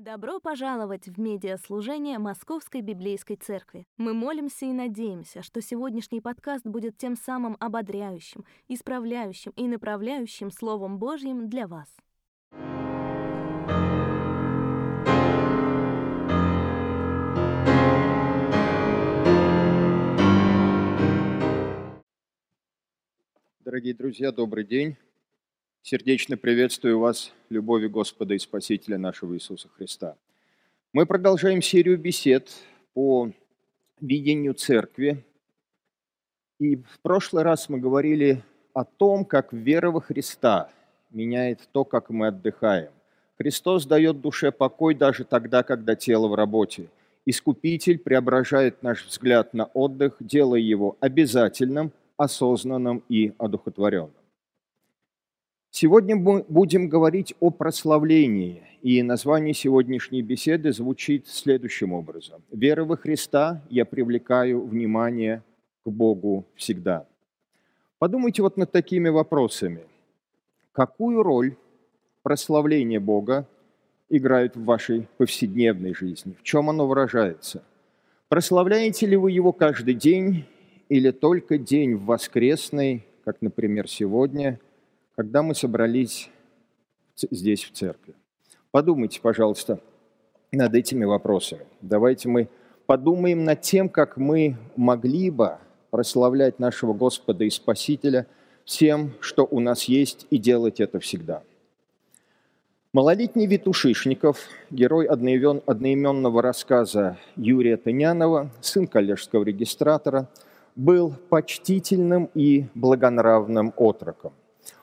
Добро пожаловать в медиаслужение Московской Библейской Церкви. Мы молимся и надеемся, что сегодняшний подкаст будет тем самым ободряющим, исправляющим и направляющим Словом Божьим для вас. Дорогие друзья, добрый день. Сердечно приветствую вас любовью Господа и Спасителя нашего Иисуса Христа. Мы продолжаем серию бесед по видению церкви. И в прошлый раз мы говорили о том, как вера во Христа меняет то, как мы отдыхаем. Христос дает душе покой даже тогда, когда тело в работе. Искупитель преображает наш взгляд на отдых, делая его обязательным, осознанным и одухотворенным. Сегодня мы будем говорить о прославлении, и название сегодняшней беседы звучит следующим образом. «Вера во Христа я привлекаю внимание к Богу всегда». Подумайте вот над такими вопросами. Какую роль прославление Бога играет в вашей повседневной жизни? В чем оно выражается? Прославляете ли вы Его каждый день или только день в воскресный, как, например, сегодня – когда мы собрались здесь, в церкви. Подумайте, пожалуйста, над этими вопросами. Давайте мы подумаем над тем, как мы могли бы прославлять нашего Господа и Спасителя всем, что у нас есть, и делать это всегда. Малолетний Витушишников, герой одноименного рассказа Юрия Тынянова, сын коллежского регистратора, был почтительным и благонравным отроком.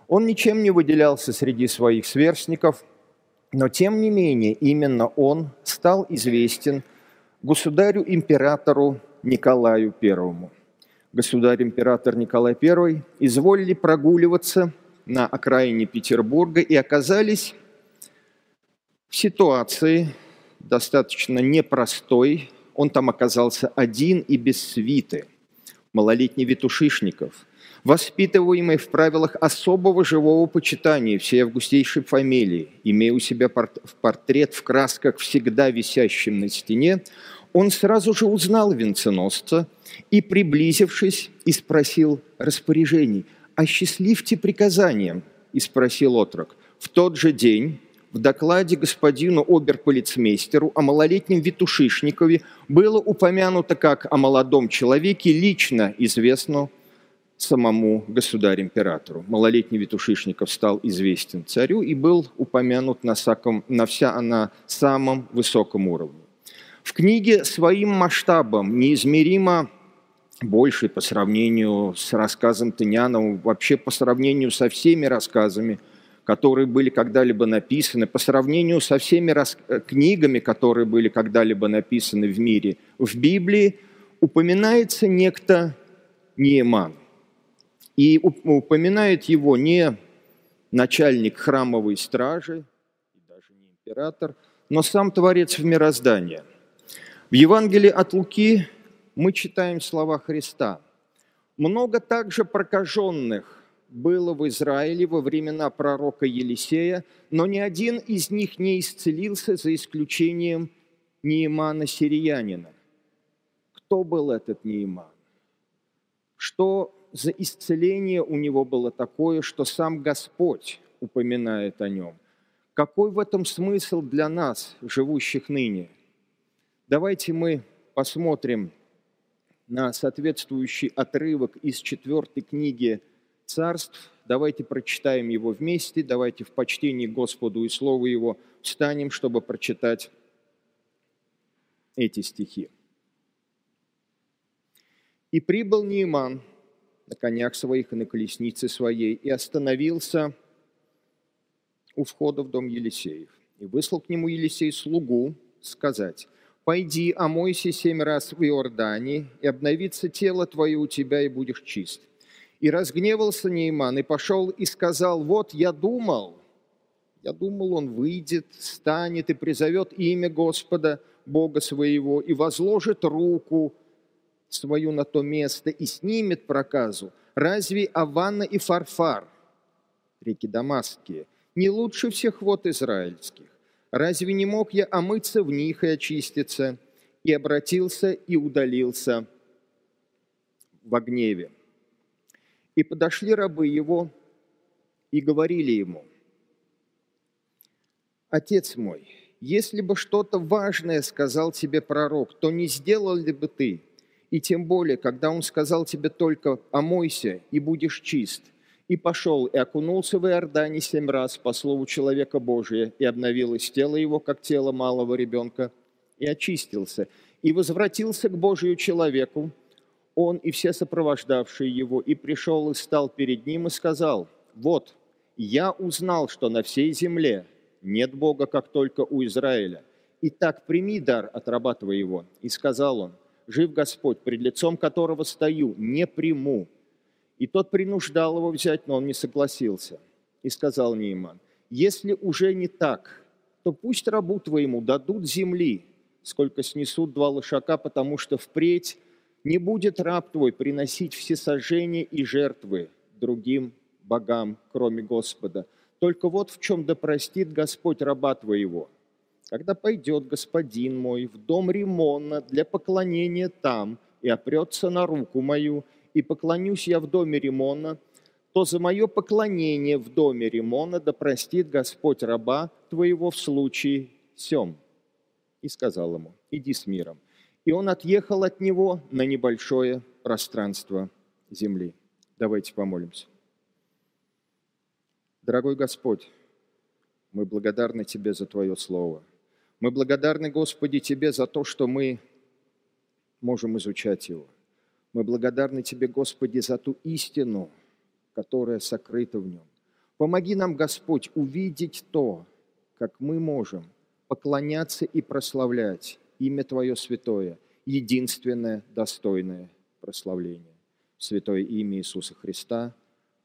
Он ничем не выделялся среди своих сверстников, но тем не менее именно он стал известен государю-императору Николаю I. Государь-император Николай I изволили прогуливаться на окраине Петербурга и оказались в ситуации достаточно непростой. Он там оказался один и без свиты. Малолетний Витушишников – воспитываемый в правилах особого живого почитания всей августейшей фамилии, имея у себя портрет в красках, всегда висящим на стене, он сразу же узнал венценосца и, приблизившись, и спросил распоряжений. «Осчастливьте приказанием», – и спросил отрок. В тот же день в докладе господину оберполицмейстеру о малолетнем Витушишникове было упомянуто как о молодом человеке, лично известно самому государю-императору. Малолетний Витушишников стал известен царю и был упомянут на, саком, на, вся, на самом высоком уровне. В книге своим масштабом неизмеримо больше по сравнению с рассказом Тынянова, вообще по сравнению со всеми рассказами, которые были когда-либо написаны, по сравнению со всеми рас... книгами, которые были когда-либо написаны в мире, в Библии упоминается некто Нееман – и упоминает его не начальник храмовой стражи, даже не император, но сам Творец в мироздания. В Евангелии от Луки мы читаем слова Христа. «Много также прокаженных было в Израиле во времена пророка Елисея, но ни один из них не исцелился за исключением Неимана Сириянина». Кто был этот Неиман? Что за исцеление у него было такое, что сам Господь упоминает о нем. Какой в этом смысл для нас, живущих ныне? Давайте мы посмотрим на соответствующий отрывок из четвертой книги царств. Давайте прочитаем его вместе, давайте в почтении Господу и Слову Его встанем, чтобы прочитать эти стихи. «И прибыл Неиман, на конях своих и на колеснице своей, и остановился у входа в дом Елисеев. И выслал к нему Елисей слугу сказать, «Пойди, омойся семь раз в Иордане, и обновится тело твое у тебя, и будешь чист». И разгневался Нейман, и пошел и сказал, «Вот я думал, я думал, он выйдет, станет и призовет имя Господа, Бога своего, и возложит руку свою на то место и снимет проказу, разве Аванна и Фарфар, реки Дамасские, не лучше всех вод израильских? Разве не мог я омыться в них и очиститься? И обратился и удалился в гневе. И подошли рабы его и говорили ему, «Отец мой, если бы что-то важное сказал тебе пророк, то не сделал ли бы ты? И тем более, когда он сказал тебе только «омойся и будешь чист», и пошел, и окунулся в Иордане семь раз по слову человека Божия, и обновилось тело его, как тело малого ребенка, и очистился, и возвратился к Божию человеку, он и все сопровождавшие его, и пришел и стал перед ним и сказал, «Вот, я узнал, что на всей земле нет Бога, как только у Израиля. Итак, прими дар, отрабатывай его». И сказал он, «Жив Господь, пред лицом которого стою, не приму». И тот принуждал его взять, но он не согласился. И сказал Нейман, «Если уже не так, то пусть рабу твоему дадут земли, сколько снесут два лошака, потому что впредь не будет раб твой приносить все сожжения и жертвы другим богам, кроме Господа. Только вот в чем да простит Господь раба твоего. Когда пойдет господин мой в дом Римона для поклонения там и опрется на руку мою, и поклонюсь я в доме Римона, то за мое поклонение в доме Римона да простит Господь раба твоего в случае сем. И сказал ему, иди с миром. И он отъехал от него на небольшое пространство земли. Давайте помолимся. Дорогой Господь, мы благодарны Тебе за Твое Слово. Мы благодарны, Господи, Тебе за то, что мы можем изучать его. Мы благодарны Тебе, Господи, за ту истину, которая сокрыта в нем. Помоги нам, Господь, увидеть то, как мы можем поклоняться и прославлять имя Твое святое, единственное достойное прославление. Святое имя Иисуса Христа.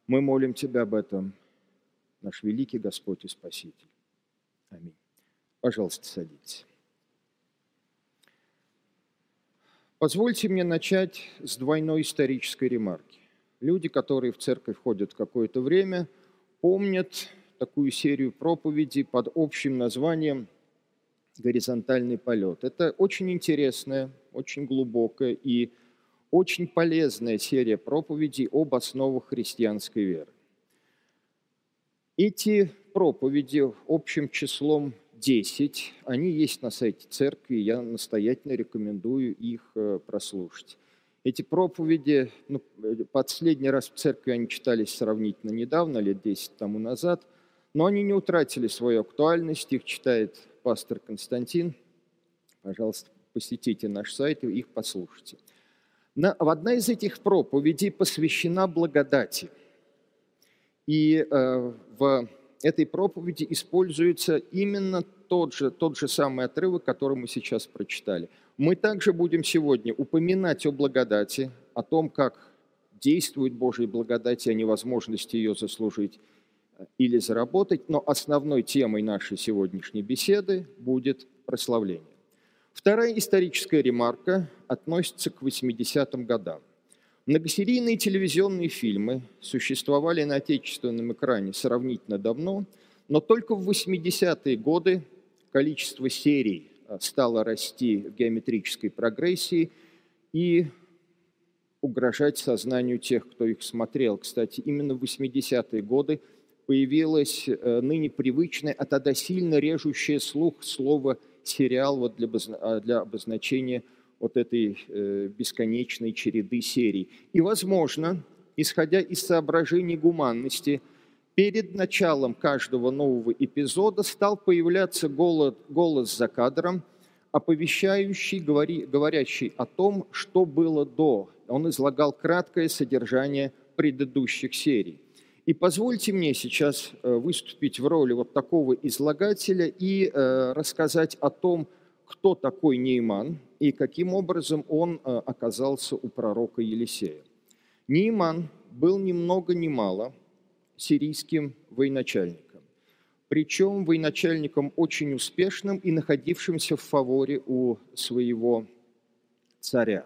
Мы молим Тебя об этом наш великий Господь и Спаситель. Аминь. Пожалуйста, садитесь. Позвольте мне начать с двойной исторической ремарки. Люди, которые в церковь ходят какое-то время, помнят такую серию проповедей под общим названием «Горизонтальный полет». Это очень интересная, очень глубокая и очень полезная серия проповедей об основах христианской веры. Эти проповеди общим числом 10, они есть на сайте церкви, я настоятельно рекомендую их э, прослушать. Эти проповеди, ну, последний раз в церкви они читались сравнительно недавно, лет 10 тому назад, но они не утратили свою актуальность, их читает пастор Константин. Пожалуйста, посетите наш сайт и их послушайте. Одна из этих проповедей посвящена благодати – и э, в этой проповеди используется именно тот же, тот же самый отрывок, который мы сейчас прочитали. Мы также будем сегодня упоминать о благодати, о том, как действует Божья благодать и о невозможности ее заслужить э, или заработать, но основной темой нашей сегодняшней беседы будет прославление. Вторая историческая ремарка относится к 80-м годам. Многосерийные телевизионные фильмы существовали на отечественном экране сравнительно давно, но только в 80-е годы количество серий а, стало расти в геометрической прогрессии и угрожать сознанию тех, кто их смотрел. Кстати, именно в 80-е годы появилось э, ныне привычное, а тогда сильно режущее слух слово «сериал» вот для, а, для обозначения вот этой э, бесконечной череды серий. И, возможно, исходя из соображений гуманности, перед началом каждого нового эпизода стал появляться голос, голос за кадром, оповещающий, говори, говорящий о том, что было до. Он излагал краткое содержание предыдущих серий. И позвольте мне сейчас э, выступить в роли вот такого излагателя и э, рассказать о том, кто такой Нейман и каким образом он э, оказался у пророка Елисея. Нейман был ни много ни мало сирийским военачальником, причем военачальником очень успешным и находившимся в фаворе у своего царя.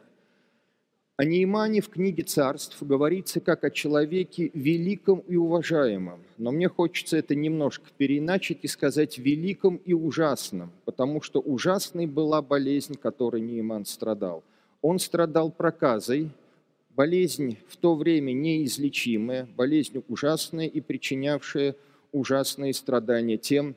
О Неймане в книге царств говорится как о человеке великом и уважаемом. Но мне хочется это немножко переиначить и сказать великом и ужасном, потому что ужасной была болезнь, которой Нейман страдал. Он страдал проказой, болезнь в то время неизлечимая, болезнь ужасная и причинявшая ужасные страдания тем,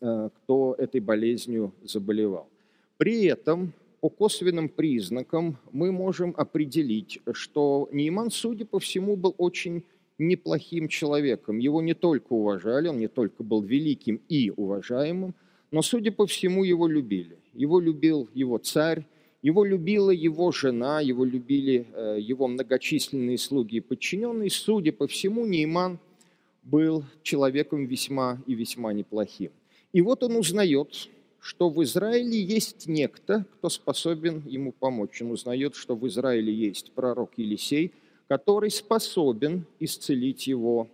э, кто этой болезнью заболевал. При этом по косвенным признакам мы можем определить, что Нейман, судя по всему, был очень неплохим человеком. Его не только уважали, он не только был великим и уважаемым, но, судя по всему, его любили. Его любил его царь, его любила его жена, его любили э, его многочисленные слуги и подчиненные. Судя по всему, Нейман был человеком весьма и весьма неплохим. И вот он узнает, что в Израиле есть некто, кто способен ему помочь. Он узнает, что в Израиле есть пророк Елисей, который способен исцелить его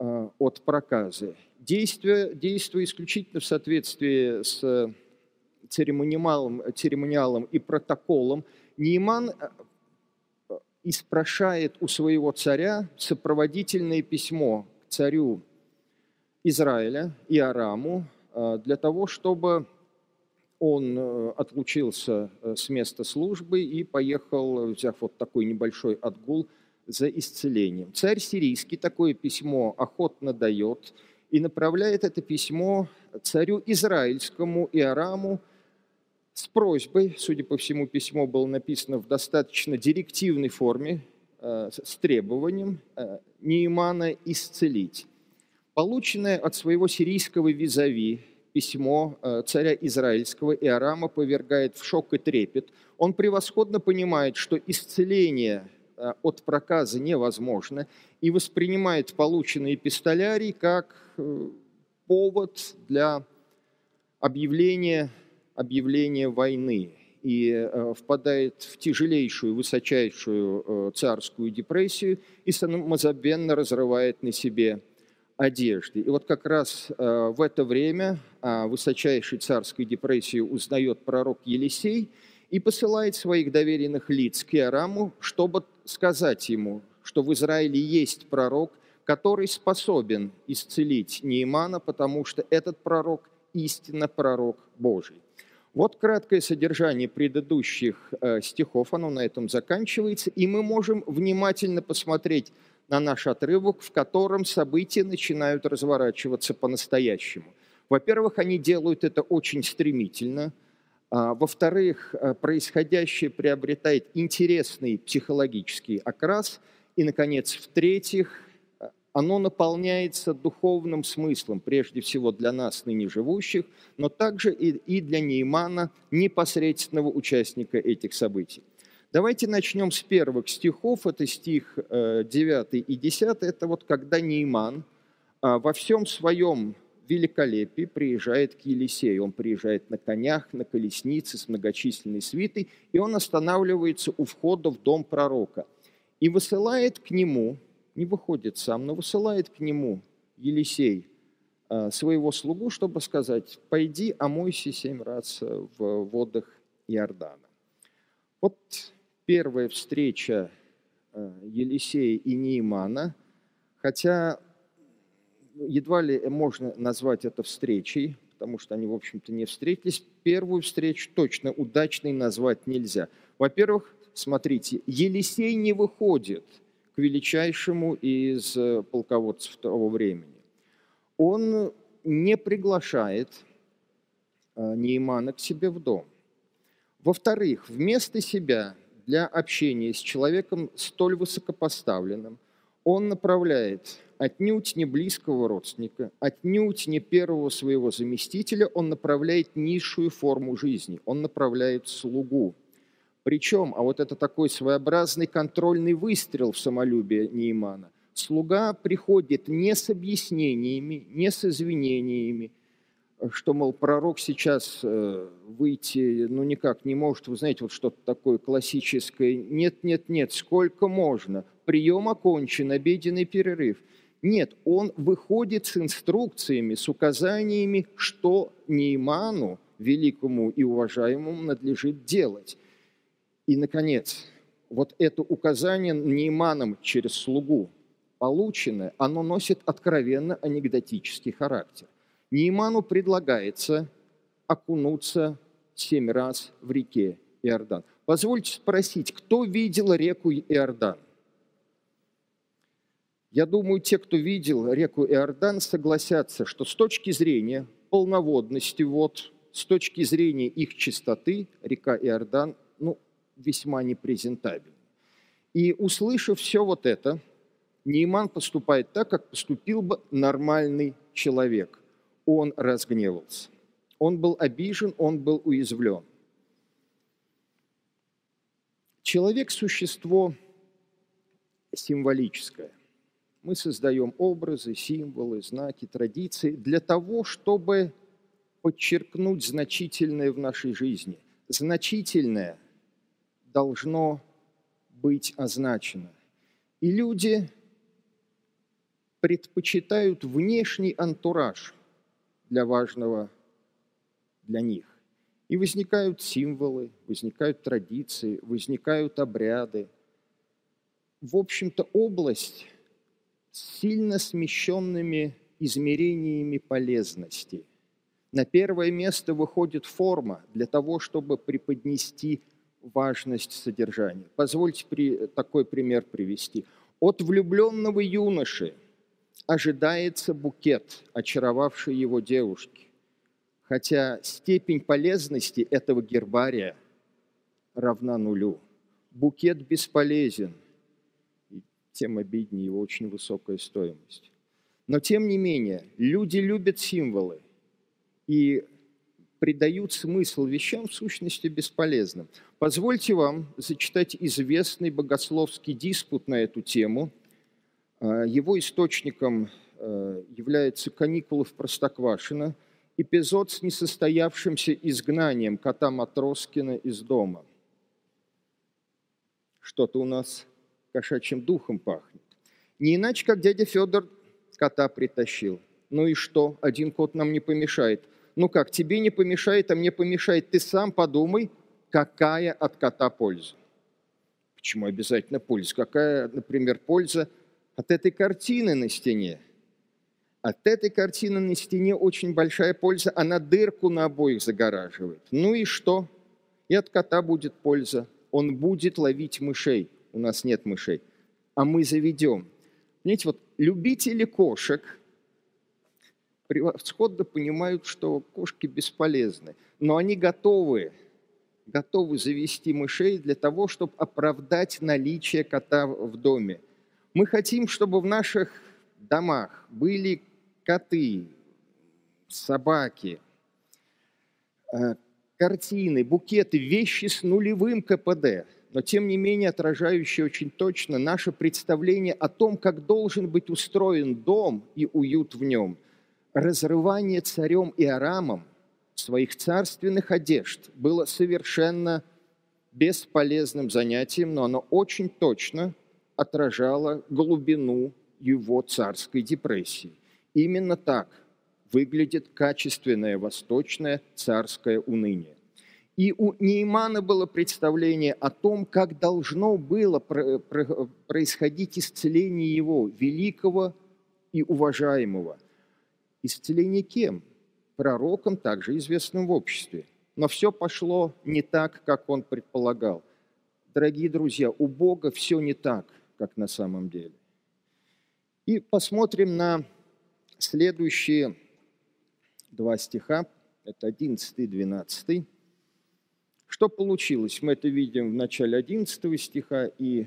э, от проказы. Действуя, действуя исключительно в соответствии с церемониалом, церемониалом и протоколом, Нейман э, испрошает у своего царя сопроводительное письмо к царю Израиля и Араму, Э, для того, чтобы он э, отлучился э, с места службы и поехал, взяв вот такой небольшой отгул, за исцелением. Царь сирийский такое письмо охотно дает и направляет это письмо царю израильскому Иораму с просьбой, судя по всему, письмо было написано в достаточно директивной форме, с требованием Неймана исцелить полученное от своего сирийского визави письмо э, царя израильского Иорама повергает в шок и трепет. Он превосходно понимает, что исцеление э, от проказа невозможно и воспринимает полученный эпистолярий как э, повод для объявления, объявления войны и впадает в тяжелейшую, высочайшую царскую депрессию и самозабвенно разрывает на себе одежды. И вот как раз э, в это время о высочайшей царской депрессии узнает пророк Елисей и посылает своих доверенных лиц к Иораму, чтобы сказать ему, что в Израиле есть пророк, который способен исцелить Неймана, потому что этот пророк истинно пророк Божий. Вот краткое содержание предыдущих э, стихов, оно на этом заканчивается, и мы можем внимательно посмотреть на наш отрывок, в котором события начинают разворачиваться по-настоящему. Во-первых, они делают это очень стремительно. А, во-вторых, э, происходящее приобретает интересный психологический окрас. И, наконец, в-третьих, э, оно наполняется духовным смыслом, прежде всего для нас, ныне живущих, но также и для Неймана, непосредственного участника этих событий. Давайте начнем с первых стихов. Это стих 9 э, и 10. Это вот когда Нейман а, во всем своем великолепии приезжает к Елисею. Он приезжает на конях, на колеснице с многочисленной свитой, и он останавливается у входа в дом пророка. И высылает к нему, не выходит сам, но высылает к нему Елисей а, своего слугу, чтобы сказать, пойди омойся семь раз в водах Иордана. Вот первая встреча э, Елисея и Неймана, хотя едва ли можно назвать это встречей, потому что они, в общем-то, не встретились. Первую встречу точно удачной назвать нельзя. Во-первых, смотрите, Елисей не выходит к величайшему из э, полководцев того времени. Он не приглашает э, Неймана к себе в дом. Во-вторых, вместо себя для общения с человеком столь высокопоставленным, он направляет отнюдь не близкого родственника, отнюдь не первого своего заместителя, он направляет низшую форму жизни, он направляет слугу. Причем, а вот это такой своеобразный контрольный выстрел в самолюбие Неймана. Слуга приходит не с объяснениями, не с извинениями, что, мол, пророк сейчас э, выйти, ну, никак не может, вы знаете, вот что-то такое классическое. Нет, нет, нет, сколько можно? Прием окончен, обеденный перерыв. Нет, он выходит с инструкциями, с указаниями, что Нейману, великому и уважаемому, надлежит делать. И, наконец, вот это указание Нейманом через слугу полученное, оно носит откровенно анекдотический характер. Нейману предлагается окунуться семь раз в реке Иордан. Позвольте спросить, кто видел реку Иордан? Я думаю, те, кто видел реку Иордан, согласятся, что с точки зрения полноводности вод, с точки зрения их чистоты, река Иордан ну, весьма непрезентабельна. И услышав все вот это, Нейман поступает так, как поступил бы нормальный человек. Он разгневался. Он был обижен, он был уязвлен. Человек – существо символическое. Мы создаем образы, символы, знаки, традиции для того, чтобы подчеркнуть значительное в нашей жизни. Значительное должно быть означено. И люди предпочитают внешний антураж для важного для них. И возникают символы, возникают традиции, возникают обряды. В общем-то, область с сильно смещенными измерениями полезности. На первое место выходит форма для того, чтобы преподнести важность содержания. Позвольте при, такой пример привести. От влюбленного юноши ожидается букет, очаровавший его девушки хотя степень полезности этого гербария равна нулю. Букет бесполезен, и тем обиднее его очень высокая стоимость. Но тем не менее, люди любят символы и придают смысл вещам в сущности бесполезным. Позвольте вам зачитать известный богословский диспут на эту тему. А, его источником э, является Каникулов Простоквашино – эпизод с несостоявшимся изгнанием кота Матроскина из дома. Что-то у нас кошачьим духом пахнет. Не иначе, как дядя Федор кота притащил. Ну и что? Один кот нам не помешает. Ну как, тебе не помешает, а мне помешает. Ты сам подумай, какая от кота польза. Почему обязательно польза? Какая, например, польза от этой картины на стене? От этой картины на стене очень большая польза, она дырку на обоих загораживает. Ну и что? И от кота будет польза. Он будет ловить мышей. У нас нет мышей. А мы заведем. Знаете, вот любители кошек превосходно понимают, что кошки бесполезны. Но они готовы, готовы завести мышей для того, чтобы оправдать наличие кота в доме. Мы хотим, чтобы в наших домах были коты, собаки, э, картины, букеты, вещи с нулевым КПД, но тем не менее отражающие очень точно наше представление о том, как должен быть устроен дом и уют в нем. Разрывание царем и арамом своих царственных одежд было совершенно бесполезным занятием, но оно очень точно отражало глубину его царской депрессии. Именно так выглядит качественное восточное царское уныние. И у Неймана было представление о том, как должно было происходить исцеление его, великого и уважаемого. Исцеление кем? Пророком, также известным в обществе. Но все пошло не так, как он предполагал. Дорогие друзья, у Бога все не так, как на самом деле. И посмотрим на Следующие два стиха, это 11 и 12. Что получилось? Мы это видим в начале 11 стиха и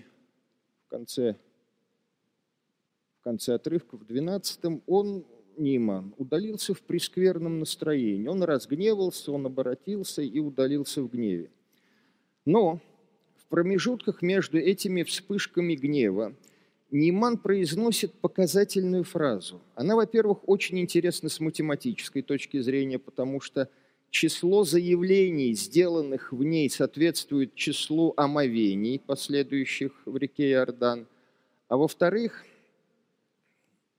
в конце, в конце отрывка, в 12. Он, Ниман, удалился в прескверном настроении. Он разгневался, он обратился и удалился в гневе. Но промежутках между этими вспышками гнева Ниман произносит показательную фразу. Она, во-первых, очень интересна с математической точки зрения, потому что число заявлений, сделанных в ней, соответствует числу омовений, последующих в реке Иордан. А во-вторых,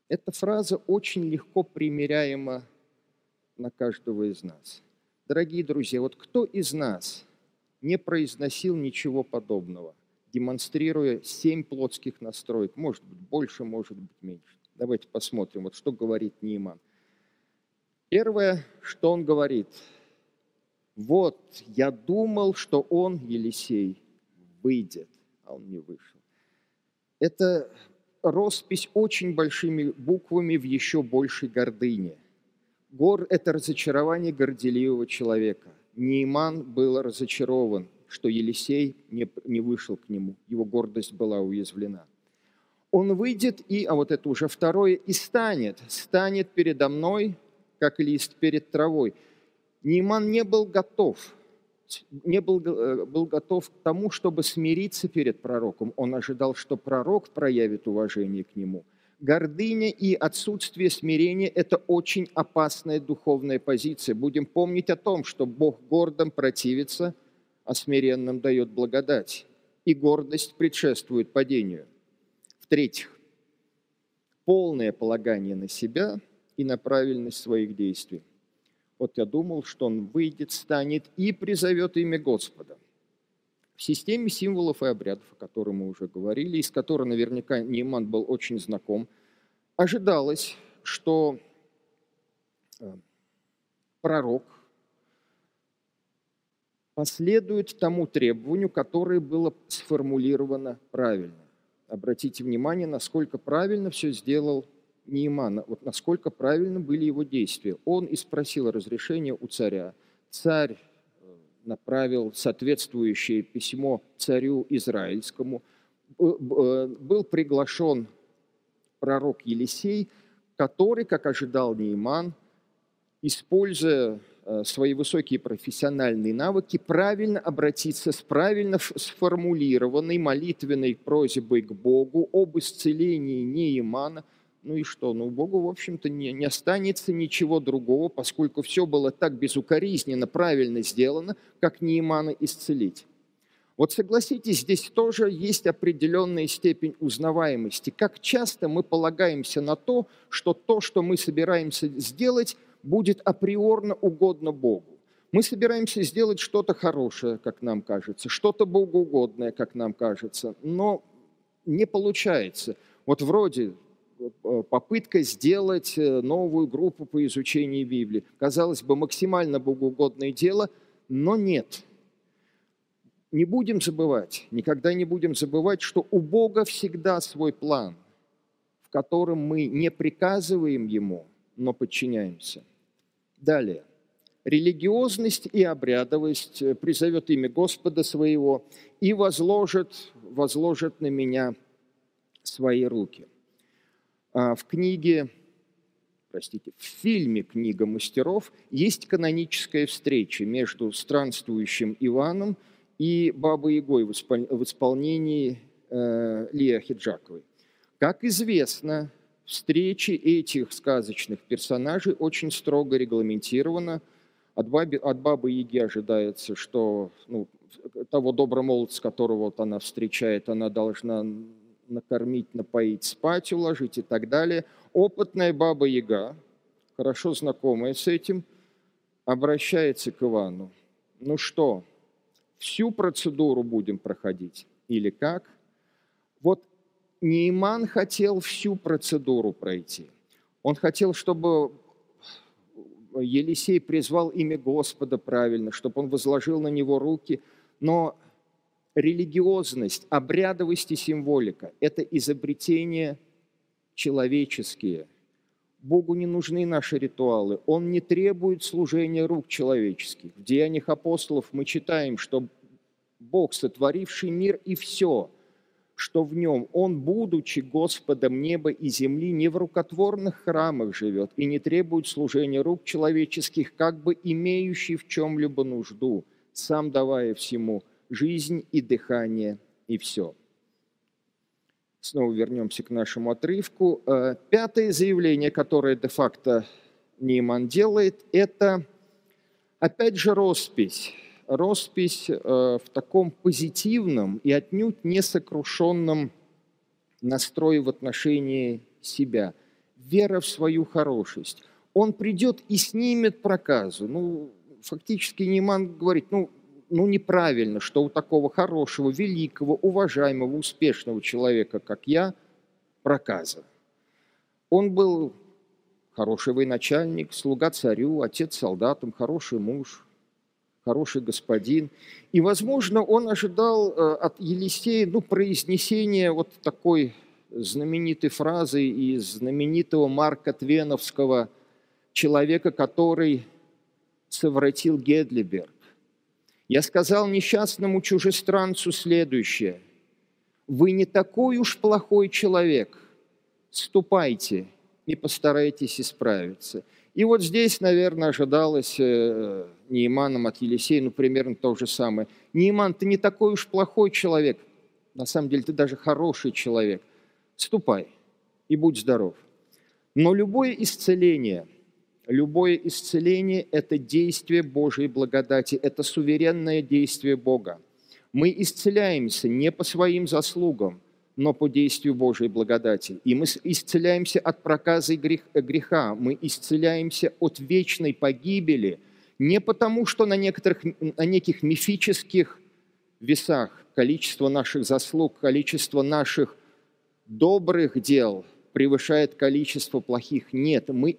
эта фраза очень легко примеряема на каждого из нас. Дорогие друзья, вот кто из нас не произносил ничего подобного? демонстрируя семь плотских настроек. Может быть больше, может быть меньше. Давайте посмотрим, вот что говорит Нейман. Первое, что он говорит. Вот, я думал, что он, Елисей, выйдет, а он не вышел. Это роспись очень большими буквами в еще большей гордыне. Гор – это разочарование горделивого человека. Нейман был разочарован, что Елисей не, не вышел к нему. Его гордость была уязвлена. Он выйдет и, а вот это уже второе, и станет. Станет передо мной, как лист перед травой. Нейман не был готов, не был, э, был готов к тому, чтобы смириться перед пророком. Он ожидал, что пророк проявит уважение к нему. Гордыня и отсутствие смирения – это очень опасная духовная позиция. Будем помнить о том, что Бог гордым противится – а смиренным дает благодать. И гордость предшествует падению. В-третьих, полное полагание на себя и на правильность своих действий. Вот я думал, что он выйдет, станет и призовет имя Господа. В системе символов и обрядов, о которой мы уже говорили, из которой наверняка Нейман был очень знаком, ожидалось, что э, пророк последует тому требованию, которое было сформулировано правильно. Обратите внимание, насколько правильно все сделал Нейман, вот насколько правильно были его действия. Он и спросил разрешения у царя. Царь направил соответствующее письмо царю израильскому. Э, был приглашен пророк Елисей, который, как ожидал Нейман, используя Э, свои высокие профессиональные навыки, правильно обратиться с правильно сформулированной молитвенной просьбой к Богу об исцелении Неимана. Ну и что? Ну, Богу, в общем-то, не, не останется ничего другого, поскольку все было так безукоризненно, правильно сделано, как Неимана исцелить. Вот согласитесь, здесь тоже есть определенная степень узнаваемости. Как часто мы полагаемся на то, что то, что мы собираемся сделать, будет априорно угодно Богу. Мы собираемся сделать что-то хорошее, как нам кажется, что-то богоугодное, как нам кажется, но не получается. Вот вроде попытка сделать э, новую группу по изучению Библии. Казалось бы, максимально богоугодное дело, но нет. Не будем забывать, никогда не будем забывать, что у Бога всегда свой план, в котором мы не приказываем Ему – но подчиняемся. Далее. Религиозность и обрядовость э, призовет имя Господа своего и возложит, возложит на меня свои руки. А в книге, простите, в фильме «Книга мастеров» есть каноническая встреча между странствующим Иваном и Бабой Ягой в исполнении э, Лия Хиджаковой. Как известно, встречи этих сказочных персонажей очень строго регламентировано. От, бабы, от бабы Яги ожидается, что ну, того доброго молодца, которого вот она встречает, она должна накормить, напоить, спать уложить и так далее. Опытная баба Яга, хорошо знакомая с этим, обращается к Ивану. Ну что, всю процедуру будем проходить или как? Вот Нейман хотел всю процедуру пройти. Он хотел, чтобы Елисей призвал имя Господа правильно, чтобы он возложил на него руки. Но религиозность, обрядовость и символика – это изобретения человеческие. Богу не нужны наши ритуалы. Он не требует служения рук человеческих. В Деяниях апостолов мы читаем, что Бог, сотворивший мир и все – что в нем он, будучи Господом неба и земли, не в рукотворных храмах живет и не требует служения рук человеческих, как бы имеющий в чем-либо нужду, сам давая всему жизнь и дыхание и все. Снова вернемся к нашему отрывку. Э, пятое заявление, которое де-факто Нейман делает, это опять же роспись роспись э, в таком позитивном и отнюдь не сокрушенном настрое в отношении себя. Вера в свою хорошесть. Он придет и снимет проказу. Ну, фактически Нейман говорит, ну, ну, неправильно, что у такого хорошего, великого, уважаемого, успешного человека, как я, проказа. Он был хороший военачальник, слуга царю, отец солдатам, хороший муж, хороший господин. И, возможно, он ожидал э, от Елисея ну, произнесения вот такой знаменитой фразы из знаменитого Марка Твеновского человека, который совратил Гедлиберг. Я сказал несчастному чужестранцу следующее. Вы не такой уж плохой человек. Ступайте и постарайтесь исправиться. И вот здесь, наверное, ожидалось э, Нейманом от Елисея, ну, примерно то же самое. Нейман, ты не такой уж плохой человек. На самом деле, ты даже хороший человек. Ступай и будь здоров. Но любое исцеление – Любое исцеление – это действие Божьей благодати, это суверенное действие Бога. Мы исцеляемся не по своим заслугам, но по действию Божьей благодати. И мы исцеляемся от проказа греха, мы исцеляемся от вечной погибели не потому, что на, некоторых, на неких мифических весах количество наших заслуг, количество наших добрых дел – превышает количество плохих. Нет, мы э,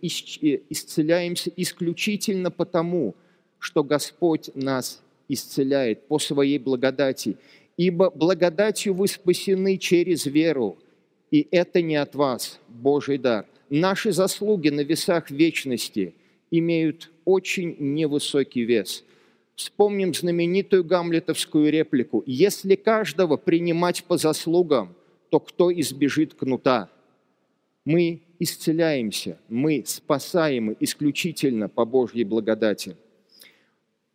исцеляемся исключительно потому, что Господь нас исцеляет по своей благодати. Ибо благодатью вы спасены через веру, и это не от вас, Божий дар. Наши заслуги на весах вечности имеют очень невысокий вес. Вспомним знаменитую гамлетовскую реплику. «Если каждого принимать по заслугам, то кто избежит кнута?» Мы исцеляемся, мы спасаемы исключительно по Божьей благодати.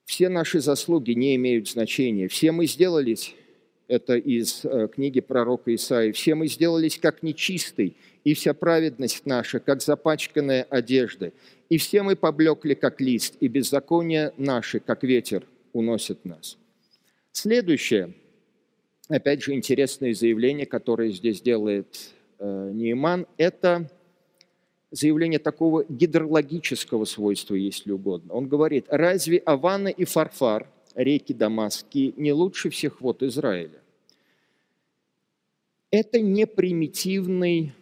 Все наши заслуги не имеют значения. Все мы сделались, это из э, книги пророка Исаии, все мы сделались как нечистый, и вся праведность наша, как запачканная одежда, и все мы поблекли, как лист, и беззаконие наши, как ветер, уносят нас. Следующее, опять же, интересное заявление, которое здесь делает Нейман, это заявление такого гидрологического свойства, если угодно. Он говорит, разве Авана и Фарфар, реки Дамасские, не лучше всех вод Израиля? Это не примитивный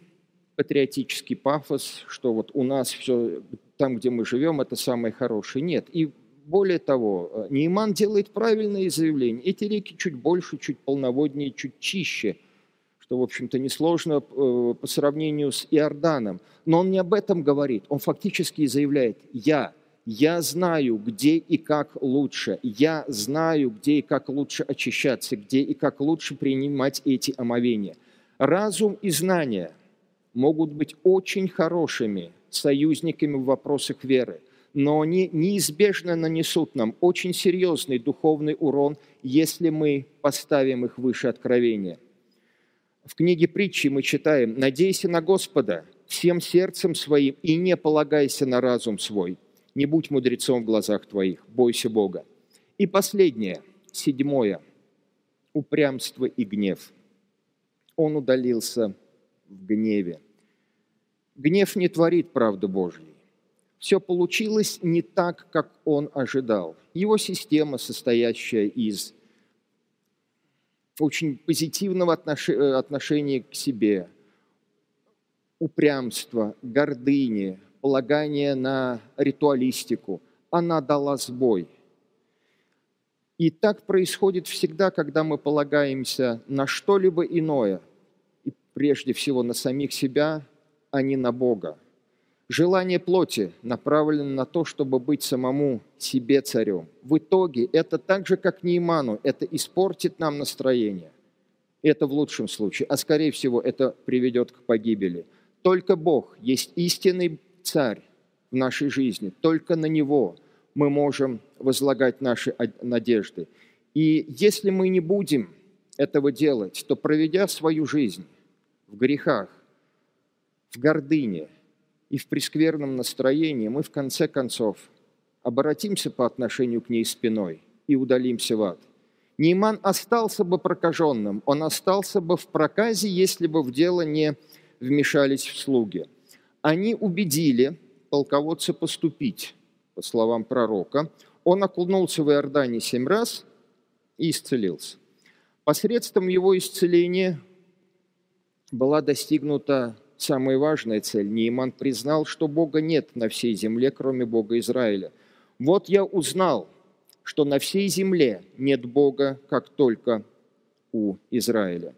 патриотический пафос, что вот у нас все, там, где мы живем, это самое хорошее. Нет. И более того, э, Нейман делает правильные заявления. Эти реки чуть больше, чуть полноводнее, чуть чище – что, в общем-то, несложно э, по сравнению с Иорданом. Но он не об этом говорит. Он фактически заявляет «я». Я знаю, где и как лучше. Я знаю, где и как лучше очищаться, где и как лучше принимать эти омовения. Разум и знания могут быть очень хорошими союзниками в вопросах веры, но они неизбежно нанесут нам очень серьезный духовный урон, если мы поставим их выше откровения – в книге притчи мы читаем «Надейся на Господа всем сердцем своим и не полагайся на разум свой. Не будь мудрецом в глазах твоих, бойся Бога». И последнее, седьмое, упрямство и гнев. Он удалился в гневе. Гнев не творит правды Божьей. Все получилось не так, как он ожидал. Его система, состоящая из очень позитивного э, отношения к себе, упрямства, гордыни, полагания на ритуалистику, она дала сбой. И так происходит всегда, когда мы полагаемся на что-либо иное, и прежде всего на самих себя, а не на Бога. Желание плоти направлено на то, чтобы быть самому себе царем. В итоге это так же, как Нейману, это испортит нам настроение. Это в лучшем случае, а скорее всего это приведет к погибели. Только Бог есть истинный царь в нашей жизни. Только на Него мы можем возлагать наши надежды. И если мы не будем этого делать, то проведя свою жизнь в грехах, в гордыне – и в прескверном настроении, мы в конце концов обратимся по отношению к ней спиной и удалимся в ад. Нейман остался бы прокаженным, он остался бы в проказе, если бы в дело не вмешались слуги. Они убедили полководца поступить, по словам пророка. Он окунулся в Иордане семь раз, и исцелился. Посредством его исцеления была достигнута самая важная цель. Нейман признал, что Бога нет на всей земле, кроме Бога Израиля. Вот я узнал, что на всей земле нет Бога, как только у Израиля.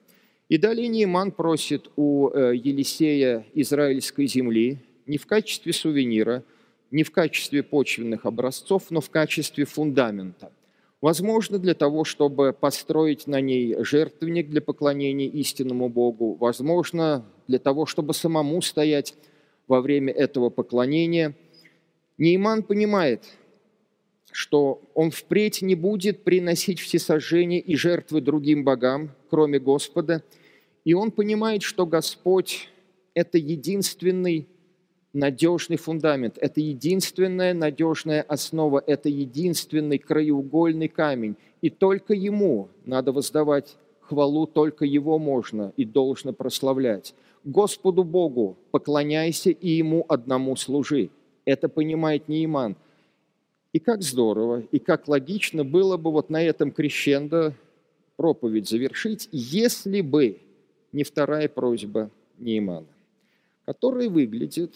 И далее Нейман просит у э, Елисея израильской земли не в качестве сувенира, не в качестве почвенных образцов, но в качестве фундамента. Возможно, для того, чтобы построить на ней жертвенник для поклонения истинному Богу, возможно, для того, чтобы самому стоять во время этого поклонения. Нейман понимает, что он впредь не будет приносить всесожжения и жертвы другим богам, кроме Господа, и он понимает, что Господь – это единственный надежный фундамент, это единственная надежная основа, это единственный краеугольный камень. И только Ему надо воздавать хвалу, только Его можно и должно прославлять. Господу Богу поклоняйся и Ему одному служи. Это понимает Нейман. И как здорово, и как логично было бы вот на этом крещендо проповедь завершить, если бы не вторая просьба Неймана, которая выглядит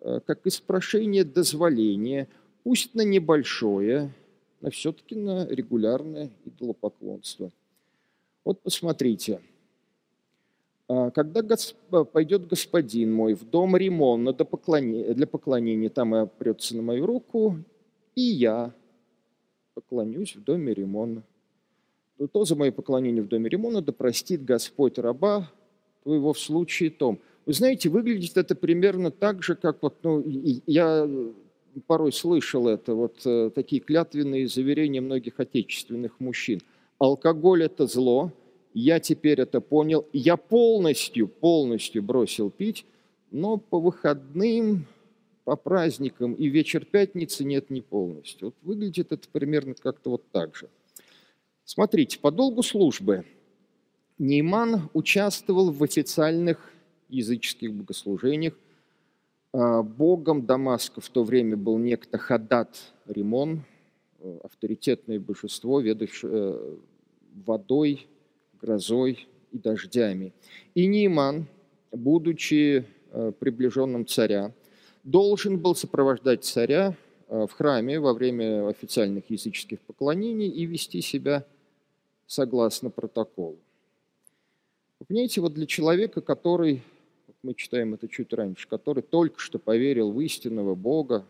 Э, как испрошение дозволения, пусть на небольшое, но все-таки на регулярное идолопоклонство. Вот посмотрите, а, когда пойдет господин мой в дом Римона для поклонения, там и опрется на мою руку, и я поклонюсь в доме Римона. То за мое поклонение в доме Римона да простит Господь раба твоего в случае том. Вы знаете, выглядит это примерно так же, как вот, ну, я порой слышал это, вот э, такие клятвенные заверения многих отечественных мужчин. Алкоголь – это зло, я теперь это понял, я полностью, полностью бросил пить, но по выходным, по праздникам и вечер пятницы нет не полностью. Вот выглядит это примерно как-то вот так же. Смотрите, по долгу службы Нейман участвовал в официальных языческих богослужениях. А, богом Дамаска в то время был некто Хадат Римон, э, авторитетное божество, ведущее э, водой, грозой и дождями. И Нейман, будучи э, приближенным царя, должен был сопровождать царя в храме во время официальных языческих поклонений и вести себя согласно протоколу. Понимаете, вот для человека, который мы читаем это чуть раньше, который только что поверил в истинного Бога,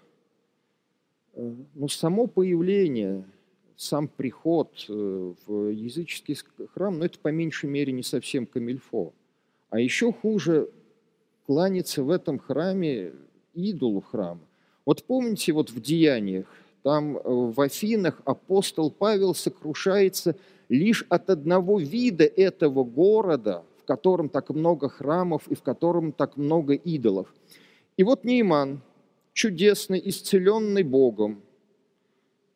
э, но само появление, сам приход э, в языческий храм, ну это по меньшей мере не совсем камильфо. А еще хуже кланяться в этом храме идолу храма. Вот помните, вот в Деяниях, там э, в Афинах апостол Павел сокрушается лишь от одного вида этого города – котором так много храмов и в котором так много идолов. И вот Нейман, чудесный, исцеленный Богом,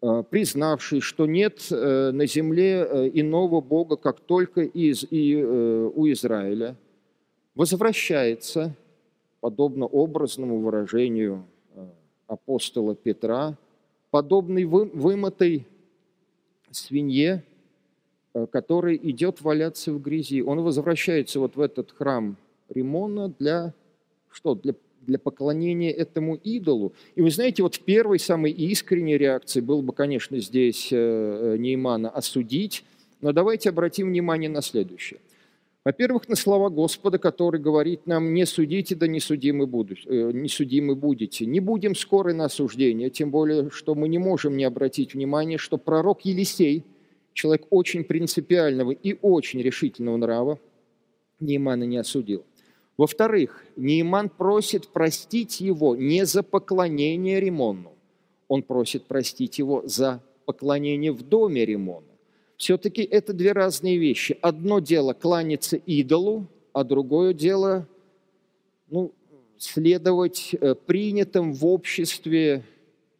э, признавший, что нет э, на земле э, иного Бога, как только из, и, у Израиля, возвращается, подобно образному выражению апостола Петра, подобный вымытой свинье, который идет валяться в грязи. Он возвращается вот в этот храм Римона для что? Для, для поклонения этому идолу. И вы знаете, вот первой самой искренней реакцией было бы, конечно, здесь э, э, Неймана осудить, но давайте обратим внимание на следующее. Во-первых, на слова Господа, который говорит нам, не судите, да не судимы, будете, не судимы будете. Не будем скоры на осуждение, тем более, что мы не можем не обратить внимание, что пророк Елисей – человек очень принципиального и очень решительного нрава, Неймана не осудил. Во-вторых, Нейман просит простить его не за поклонение Римону, он просит простить его за поклонение в доме Римона. Все-таки это две разные вещи. Одно дело кланяться идолу, а другое дело ну, следовать э, принятым в обществе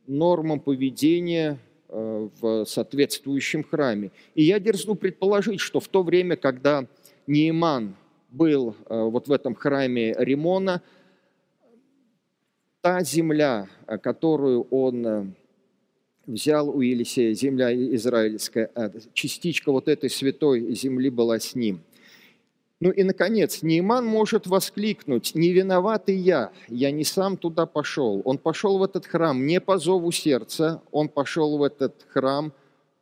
нормам поведения – в соответствующем храме. И я дерзну предположить, что в то время, когда Нейман был э, вот в этом храме Римона, та земля, которую он взял у Елисея земля израильская, частичка вот этой святой земли была с ним. Ну и, наконец, Нейман может воскликнуть, не виноватый я, я не сам туда пошел. Он пошел в этот храм не по зову сердца, он пошел в этот храм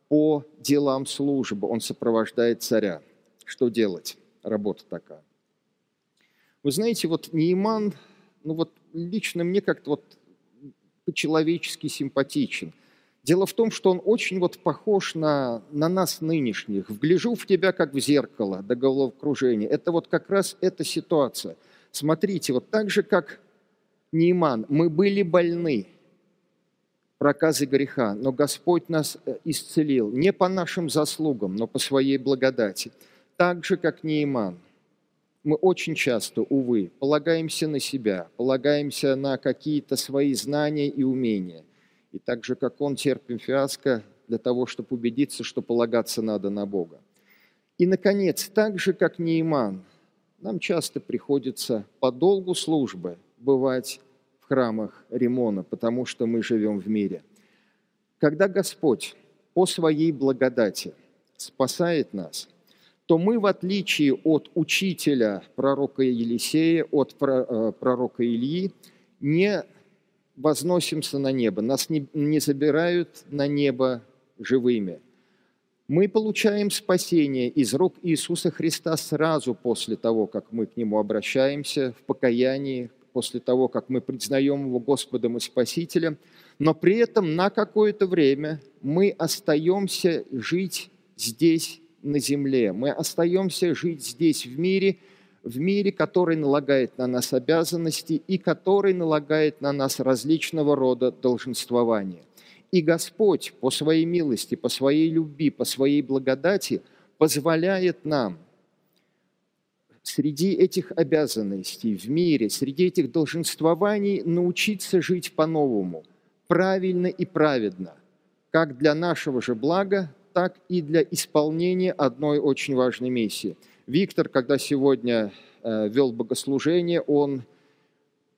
по делам службы, он сопровождает царя. Что делать? Работа такая. Вы знаете, вот Нейман, ну вот лично мне как-то вот по-человечески симпатичен. Дело в том, что он очень вот похож на, на нас нынешних. Вгляжу в тебя, как в зеркало, до головокружения. Это вот как раз эта ситуация. Смотрите, вот так же, как Нейман, мы были больны проказы греха, но Господь нас э, исцелил не по нашим заслугам, но по своей благодати. Так же, как Нейман – мы очень часто, увы, полагаемся на себя, полагаемся на какие-то свои знания и умения. И так же, как он, терпим фиаско для того, чтобы убедиться, что полагаться надо на Бога. И, наконец, так же, как Нейман, нам часто приходится по долгу службы бывать в храмах Римона, потому что мы живем в мире. Когда Господь по своей благодати спасает нас – то мы, в отличие от учителя пророка Елисея, от э, пророка Ильи, не возносимся на небо, нас не, не забирают на небо живыми. Мы получаем спасение из рук Иисуса Христа сразу после того, как мы к Нему обращаемся в покаянии, после того, как мы признаем Его Господом и Спасителем, но при этом на какое-то время мы остаемся жить здесь на земле. Мы остаемся жить здесь, в мире, в мире, который налагает на нас обязанности и который налагает на нас различного рода долженствования. И Господь по своей милости, по своей любви, по своей благодати позволяет нам среди этих обязанностей в мире, среди этих долженствований научиться жить по-новому, правильно и праведно, как для нашего же блага, так и для исполнения одной очень важной миссии. Виктор, когда сегодня э, вел богослужение, он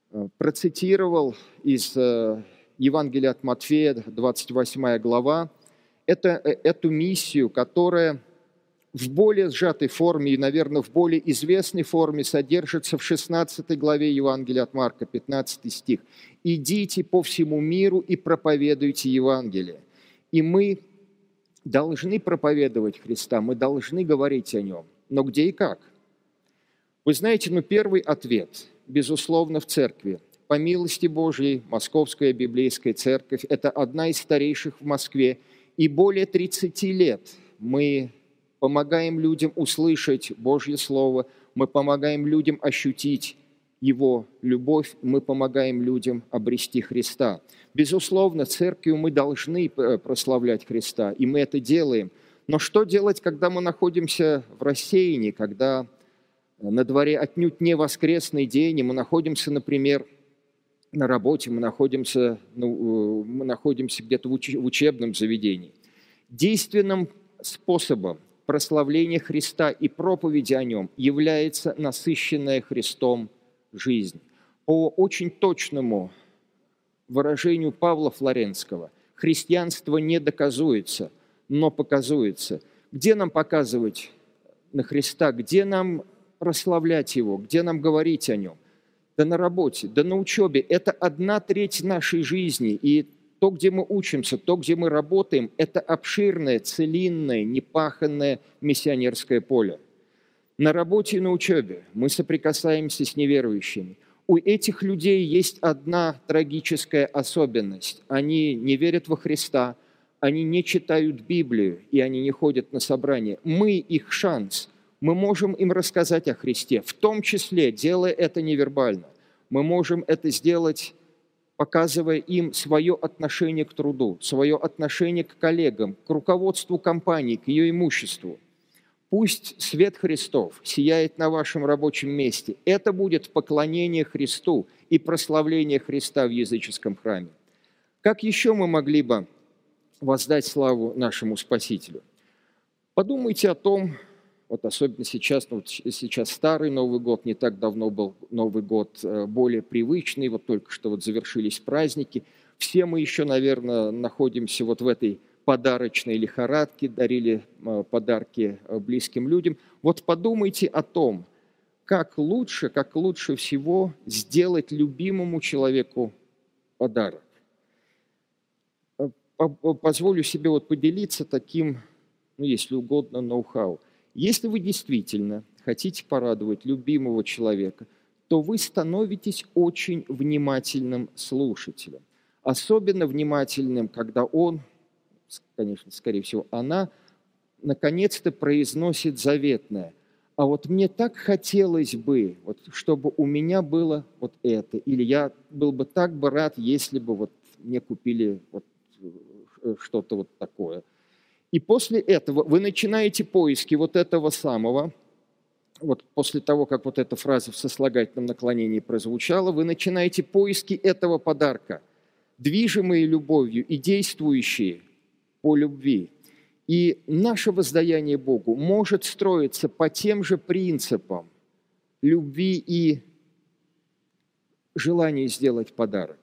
э, процитировал из э, Евангелия от Матфея, 28 глава, это, эту миссию, которая в более сжатой форме и, наверное, в более известной форме содержится в 16 главе Евангелия от Марка, 15 стих. «Идите по всему миру и проповедуйте Евангелие». И мы должны проповедовать Христа, мы должны говорить о Нем. Но где и как? Вы знаете, ну первый ответ, безусловно, в церкви. По милости Божьей, Московская библейская церковь – это одна из старейших в Москве. И более 30 лет мы помогаем людям услышать Божье Слово, мы помогаем людям ощутить Его любовь, мы помогаем людям обрести Христа – Безусловно, церковью мы должны э, прославлять Христа, и мы это делаем. Но что делать, когда мы находимся в рассеянии, когда на дворе отнюдь не воскресный день, и мы находимся, например, на работе, мы находимся, ну, э, мы находимся где-то в учебном заведении. Действенным способом прославления Христа и проповеди о Нем является насыщенная Христом жизнь. По очень точному выражению Павла Флоренского, христианство не доказуется, но показуется. Где нам показывать на Христа, где нам прославлять Его, где нам говорить о Нем? Да на работе, да на учебе. Это одна треть нашей жизни. И то, где мы учимся, то, где мы работаем, это обширное, целинное, непаханное миссионерское поле. На работе и на учебе мы соприкасаемся с неверующими – у этих людей есть одна трагическая особенность. Они не верят во Христа, они не читают Библию, и они не ходят на собрания. Мы их шанс. Мы можем им рассказать о Христе, в том числе, делая это невербально. Мы можем это сделать, показывая им свое отношение к труду, свое отношение к коллегам, к руководству компании, к ее имуществу. Пусть свет Христов сияет на вашем рабочем месте. Это будет поклонение Христу и прославление Христа в языческом храме. Как еще мы могли бы воздать славу нашему Спасителю? Подумайте о том, вот особенно сейчас, ну, вот сейчас старый Новый год, не так давно был Новый год э, более привычный, вот только что вот завершились праздники. Все мы еще, наверное, находимся вот в этой подарочной лихорадке, дарили э, подарки э, близким людям. Вот подумайте о том, как лучше, как лучше всего сделать любимому человеку подарок. Позволю себе вот поделиться таким, ну, если угодно, ноу-хау. Если вы действительно хотите порадовать любимого человека, то вы становитесь очень внимательным слушателем. Особенно внимательным, когда он, конечно, скорее всего, она, наконец-то произносит заветное. А вот мне так хотелось бы, вот, чтобы у меня было вот это, или я был бы так бы рад, если бы вот мне купили вот что-то вот такое. И после этого вы начинаете поиски вот этого самого, вот после того, как вот эта фраза в сослагательном наклонении прозвучала, вы начинаете поиски этого подарка, движимые любовью и действующие по любви. И наше воздаяние Богу может строиться по тем же принципам любви и желания сделать подарок.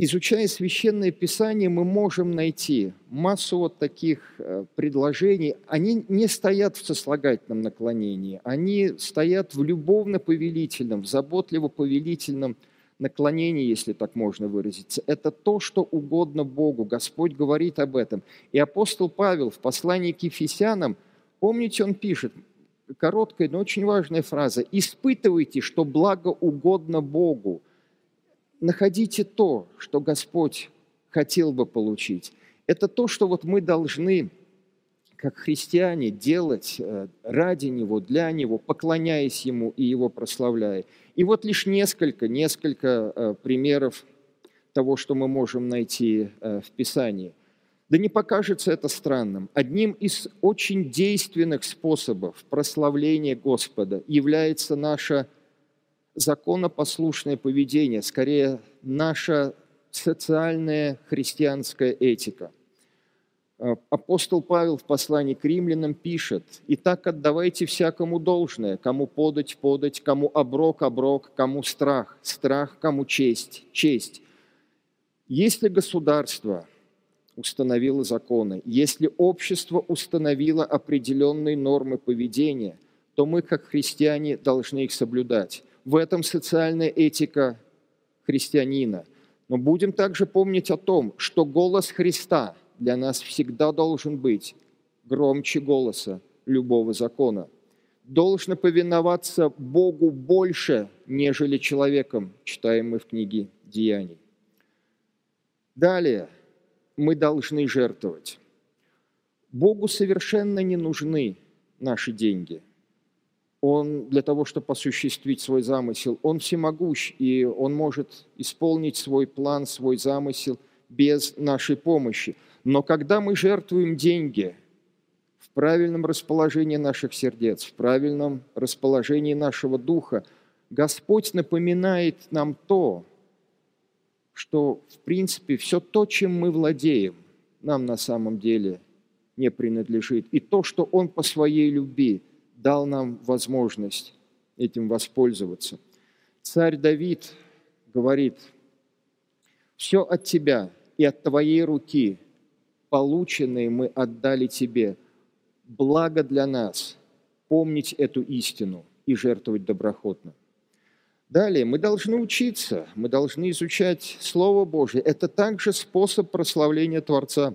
Изучая священное писание, мы можем найти массу вот таких э, предложений. Они не стоят в сослагательном наклонении, они стоят в любовно-повелительном, в заботливо-повелительном наклонении, если так можно выразиться. Это то, что угодно Богу. Господь говорит об этом. И апостол Павел в послании к Ефесянам, помните, он пишет, короткая, но очень важная фраза, «Испытывайте, что благо угодно Богу» находите то, что Господь хотел бы получить. Это то, что вот мы должны, как христиане, делать э, ради Него, для Него, поклоняясь Ему и Его прославляя. И вот лишь несколько, несколько э, примеров того, что мы можем найти э, в Писании. Да не покажется это странным. Одним из очень действенных способов прославления Господа является наша законопослушное поведение, скорее наша социальная христианская этика. А, апостол Павел в послании к римлянам пишет, «Итак отдавайте всякому должное, кому подать, подать, кому оброк, оброк, кому страх, страх, кому честь, честь. Если государство установило законы, если общество установило определенные нормы поведения, то мы, как христиане, должны их соблюдать. В этом социальная этика христианина. Но будем также помнить о том, что голос Христа для нас всегда должен быть громче голоса любого закона. Должно повиноваться Богу больше, нежели человеком, читаем мы в книге Деяний. Далее, мы должны жертвовать. Богу совершенно не нужны наши деньги – он для того, чтобы осуществить свой замысел, он всемогущ, и он может исполнить свой план, свой замысел без нашей помощи. Но когда мы жертвуем деньги в правильном расположении наших сердец, в правильном расположении нашего духа, Господь напоминает нам то, что, в принципе, все то, чем мы владеем, нам на самом деле не принадлежит. И то, что Он по своей любви – дал нам возможность этим воспользоваться. Царь Давид говорит, «Все от тебя и от твоей руки, полученные мы отдали тебе. Благо для нас помнить эту истину и жертвовать доброхотно». Далее, мы должны учиться, мы должны изучать Слово Божье. Это также способ прославления Творца.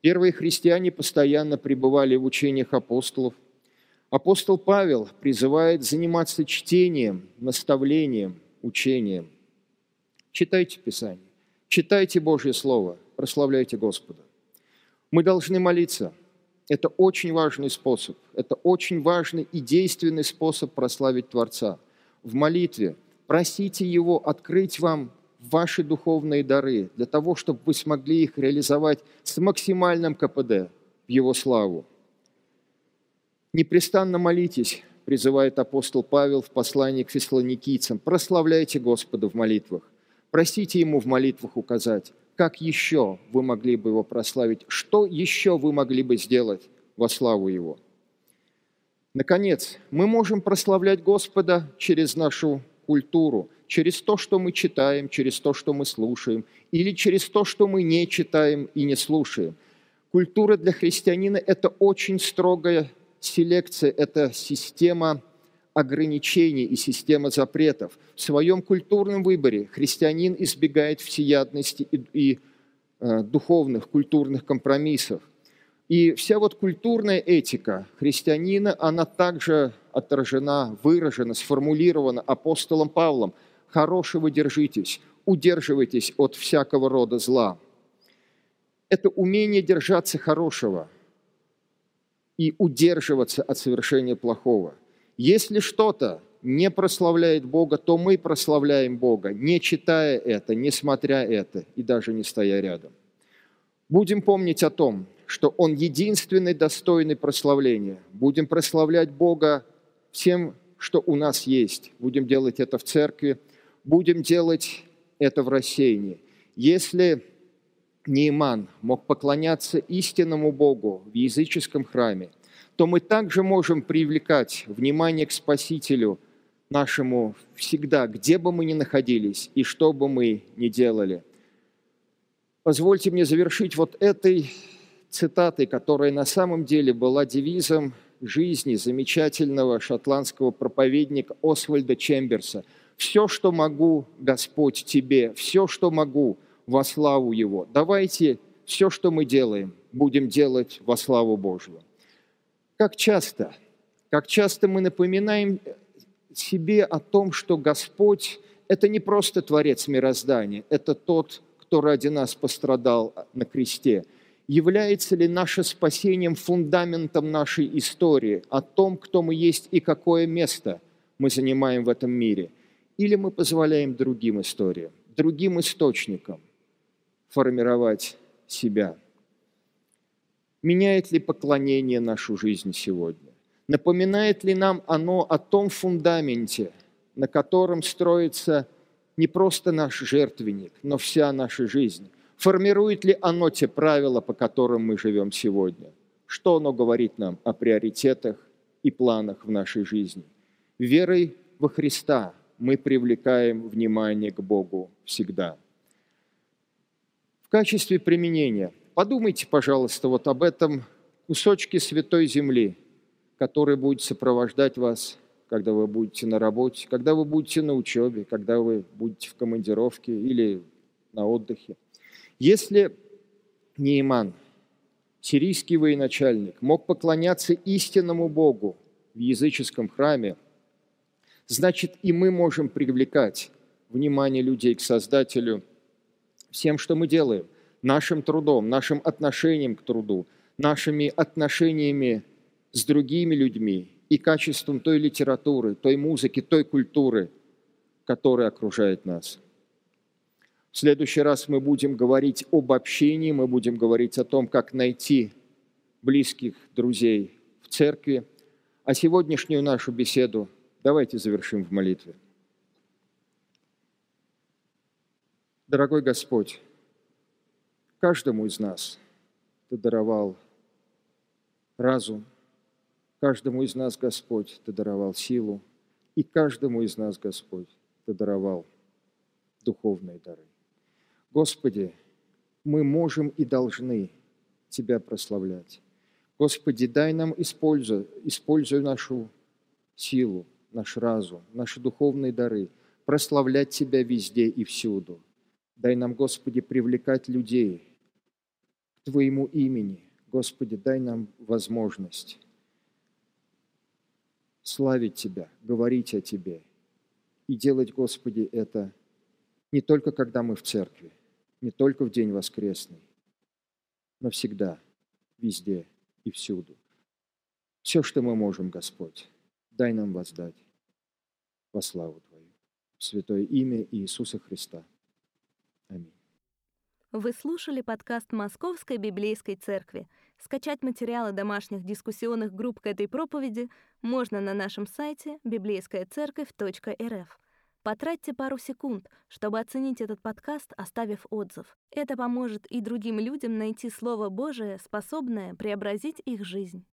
Первые христиане постоянно пребывали в учениях апостолов, Апостол Павел призывает заниматься чтением, наставлением, учением. Читайте Писание, читайте Божье Слово, прославляйте Господа. Мы должны молиться. Это очень важный способ, это очень важный и действенный способ прославить Творца. В молитве просите Его открыть вам ваши духовные дары для того, чтобы вы смогли их реализовать с максимальным КПД в Его славу. Непрестанно молитесь, призывает апостол Павел в послании к фессалоникийцам. Прославляйте Господа в молитвах. Просите Ему в молитвах указать, как еще вы могли бы Его прославить, что еще вы могли бы сделать во славу Его. Наконец, мы можем прославлять Господа через нашу культуру, через то, что мы читаем, через то, что мы слушаем, или через то, что мы не читаем и не слушаем. Культура для христианина – это очень строгая селекция, это система ограничений и система запретов. В своем культурном выборе христианин избегает всеядности и, и э, духовных культурных компромиссов. И вся вот культурная этика христианина, она также отражена, выражена, сформулирована апостолом Павлом. «Хорошего держитесь, удерживайтесь от всякого рода зла». Это умение держаться хорошего и удерживаться от совершения плохого. Если что-то не прославляет Бога, то мы прославляем Бога, не читая это, не смотря это и даже не стоя рядом. Будем помнить о том, что Он единственный достойный прославления. Будем прославлять Бога всем, что у нас есть. Будем делать это в церкви, будем делать это в рассеянии. Если Нейман мог поклоняться истинному Богу в языческом храме, то мы также можем привлекать внимание к Спасителю нашему всегда, где бы мы ни находились и что бы мы ни делали. Позвольте мне завершить вот этой цитатой, которая на самом деле была девизом жизни замечательного шотландского проповедника Освальда Чемберса. «Все, что могу, Господь, Тебе, все, что могу, во славу Его». Давайте все, что мы делаем, будем делать во славу Божью. Как часто, как часто мы напоминаем себе о том, что Господь – это не просто Творец мироздания, это тот, кто ради нас пострадал на кресте – является ли наше спасением фундаментом нашей истории, о том, кто мы есть и какое место мы занимаем в этом мире, или мы позволяем другим историям, другим источникам формировать себя. Меняет ли поклонение нашу жизнь сегодня? Напоминает ли нам оно о том фундаменте, на котором строится не просто наш жертвенник, но вся наша жизнь – Формирует ли оно те правила, по которым мы живем сегодня? Что оно говорит нам о приоритетах и планах в нашей жизни? Верой во Христа мы привлекаем внимание к Богу всегда. Качестве применения подумайте, пожалуйста, вот об этом кусочке святой земли, который будет сопровождать вас, когда вы будете на работе, когда вы будете на учебе, когда вы будете в командировке или на отдыхе. Если Нейман, сирийский военачальник, мог поклоняться истинному Богу в языческом храме, значит и мы можем привлекать внимание людей к Создателю всем, что мы делаем, нашим трудом, нашим отношением к труду, нашими отношениями с другими людьми и качеством той литературы, той музыки, той культуры, которая окружает нас. В следующий раз мы будем говорить об общении, мы будем говорить о том, как найти близких друзей в церкви. А сегодняшнюю нашу беседу давайте завершим в молитве. Дорогой Господь, каждому из нас Ты даровал разум, каждому из нас, Господь, Ты даровал силу, и каждому из нас, Господь, Ты даровал духовные дары. Господи, мы можем и должны Тебя прославлять. Господи, дай нам, используя нашу силу, наш разум, наши духовные дары, прославлять Тебя везде и всюду. Дай нам, Господи, привлекать людей к Твоему имени. Господи, дай нам возможность славить Тебя, говорить о Тебе и делать, Господи, это не только когда мы в церкви, не только в день воскресный, но всегда, везде и всюду. Все, что мы можем, Господь, дай нам воздать во славу Твою. В святое имя Иисуса Христа. Аминь. Вы слушали подкаст Московской библейской церкви. Скачать материалы домашних дискуссионных групп к этой проповеди можно на нашем сайте библейскаяцерковь.рф. Потратьте пару секунд, чтобы оценить этот подкаст, оставив отзыв. Это поможет и другим людям найти Слово Божие, способное преобразить их жизнь.